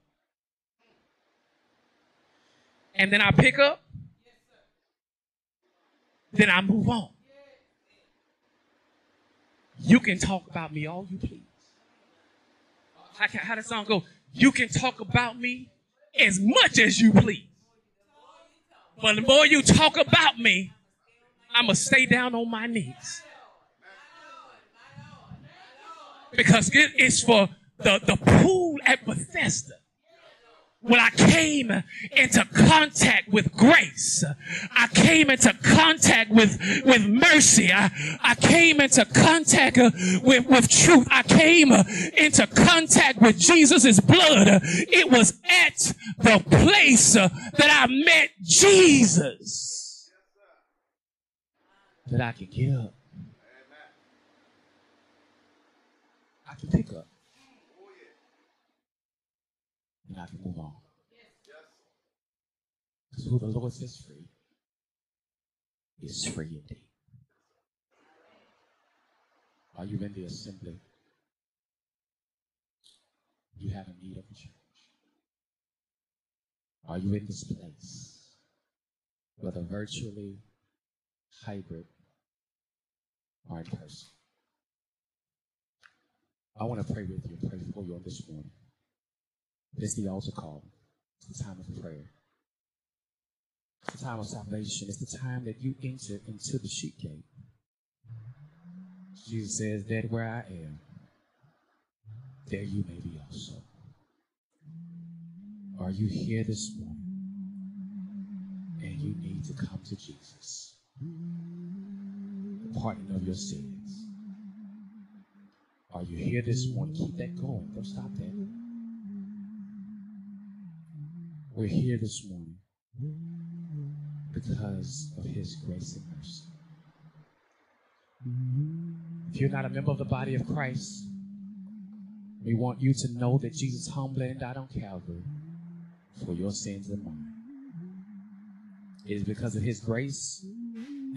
and then I pick up, then I move on. You can talk about me all you please. How, how does song go? You can talk about me as much as you please. But the more you talk about me, I'm going to stay down on my knees. Because it is for the, the pool at Bethesda when I came into contact with grace, I came into contact with, with mercy. I, I came into contact with, with truth. I came into contact with Jesus' blood. It was at the place that I met Jesus that I could get up. I can pick up. I can move on. Because who the Lord sets free is free indeed. Are you in the assembly? You have a need of a church. Are you in this place, whether virtually, hybrid, or in person? I want to pray with you, pray for you on this morning. It's the altar call. It's the time of prayer. It's the time of salvation. It's the time that you enter into the sheep gate. Jesus says, that where I am, there you may be also. Are you here this morning and you need to come to Jesus? The pardon of your sins. Are you here this morning? Keep that going. Don't stop that. We're here this morning because of his grace and mercy. If you're not a member of the body of Christ, we want you to know that Jesus humbly and died on Calvary for your sins and mine. It is because of his grace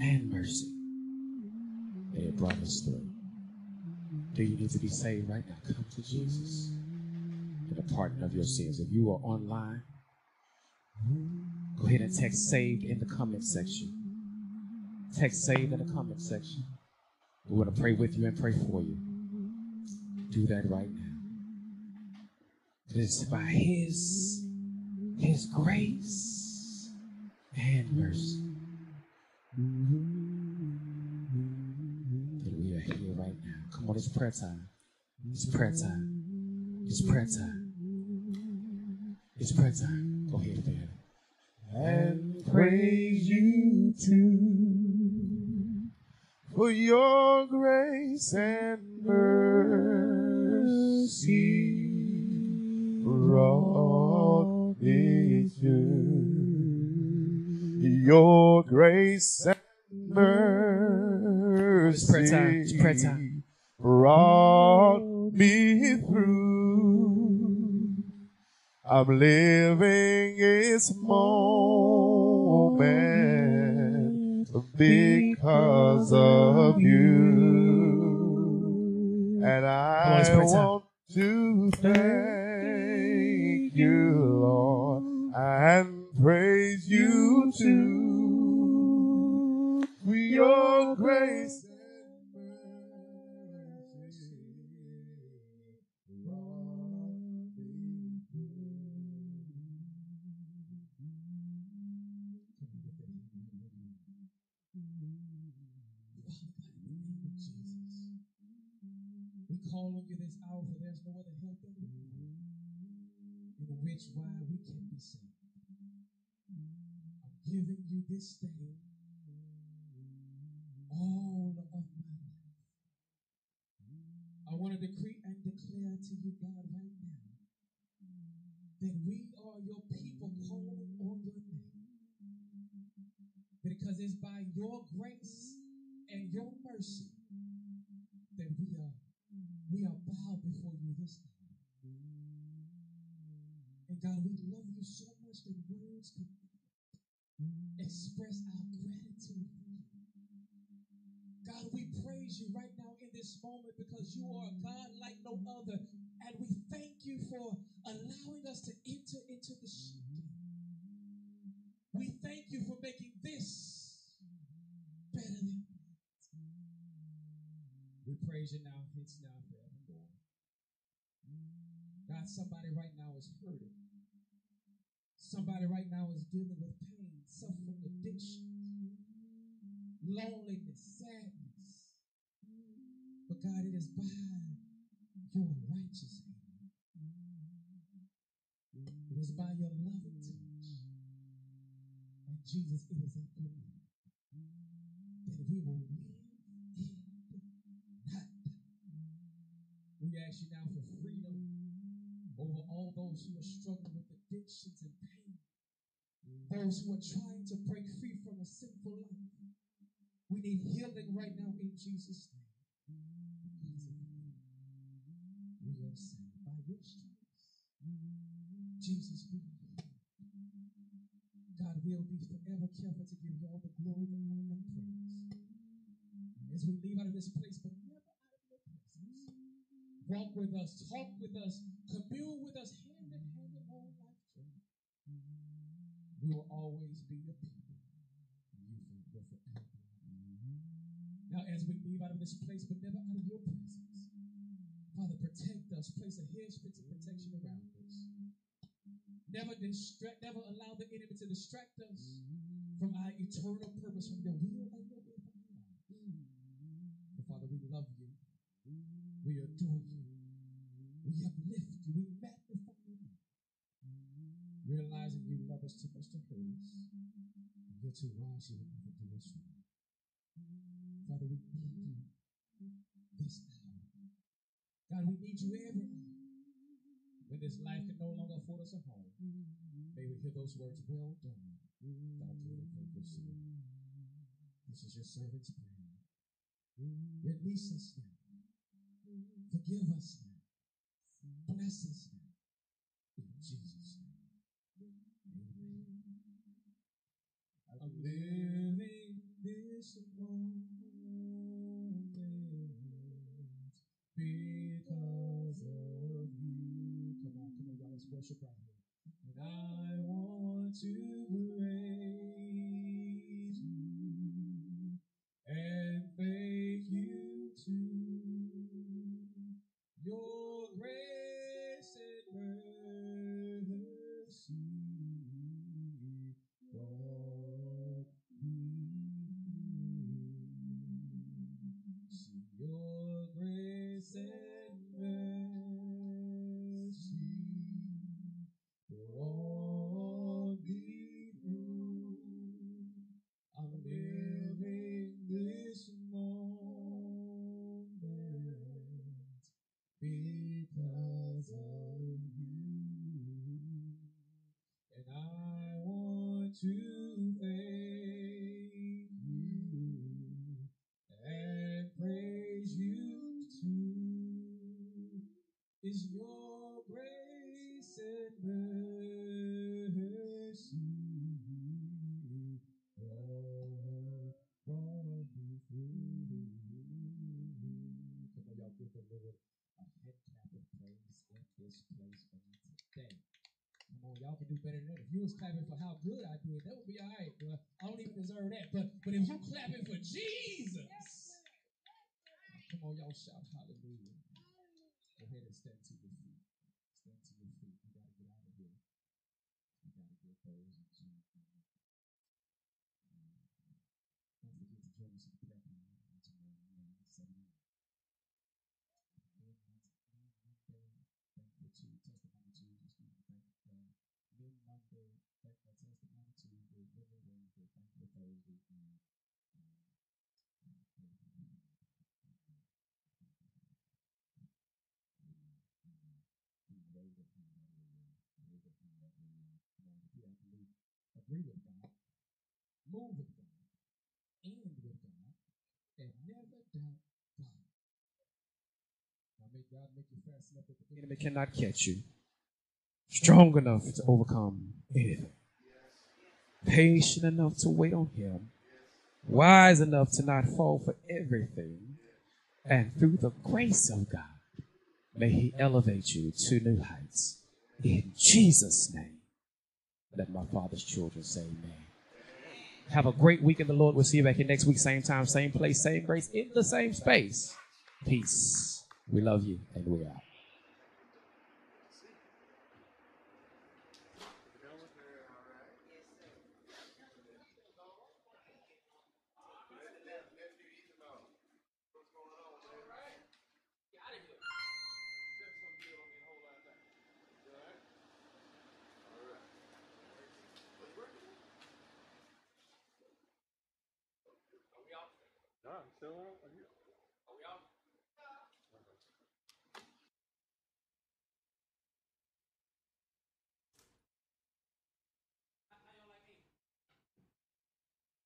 and mercy that it brought us through. Do you need to be saved right now? Come to Jesus and the pardon of your sins. If you are online, Go ahead and text saved in the comment section. Text saved in the comment section. We're going to pray with you and pray for you. Do that right now. It is by His, His grace and mercy that we are here right now. Come on, it's prayer time. It's prayer time. It's prayer time. It's prayer time. Go ahead, Dad and praise you too for your grace and mercy brought me to your grace and mercy prayer time. It's prayer time. brought me through I'm living this moment because of you. And I want to thank you, Lord, and praise you too for your grace call on you this hour, for there's no other help in which why we can be saved. I'm giving you this day all of my life. I want to decree and declare to you, God, right now, that we are your people calling on your name. Because it's by your grace and your mercy that we are bowed before you this hour. And God, we love you so much that words could express our gratitude. God, we praise you right now in this moment because you are a God like no other. And we thank you for allowing us to enter into the sheep We thank you for making this better than we praise you now, hence now, forevermore. God, somebody right now is hurting. Somebody right now is dealing with pain, suffering, addiction, loneliness, sadness. But God, it is by your righteous hand. It is by your loving touch. And Jesus, it is your will that we will live We ask you now over all those who are struggling with addictions and pain, mm. those who are trying to break free from a sinful life. We need healing right now in Jesus' name. We are saved by your stripes. Jesus, we are. God will be forever careful to give you all the glory, the honor, and praise. As we leave out of this place, but never out of your presence. Walk with us, talk with us, commune with us, hand in hand in all life journey. We will always be your people. You will forever Now, as we leave out of this place, but never out of your presence, Father, protect us. Place a hedge of protection around us. Never distract, never allow the enemy to distract us from our eternal purpose, from your will and your will for our lives. But Father, we love you. We adore you. We uplift you. We magnify name. Realizing you love us too much to hurt us. You're too wise, you will never do us wrong. Father, we need you this hour. God, we need you every hour. When this life can no longer afford us a home, may we hear those words, well done, thou good and faithful servant. This is your servant's prayer. Release us now. Forgive us now. Bless us now. In Jesus' name. Amen. I'm you was clapping for how good I did, that would be all right. But I don't even deserve that. But but if you clapping for Jesus, come on, y'all shout hallelujah. Go ahead and stand to your feet. Stand to your feet. We gotta get out of here. We gotta get those in Zoom. Don't forget to join us in the prayer tomorrow morning, 7 a.m. agree with God, move with God, end with God, and never doubt God. Now make you fast enough that the enemy cannot catch you. Strong enough to overcome anything. Patient enough to wait on him. Wise enough to not fall for everything. And through the grace of God, may he elevate you to new heights. In Jesus' name. Let my father's children say amen. Have a great week in the Lord. We'll see you back here next week, same time, same place, same grace, in the same space. Peace. We love you, and we out.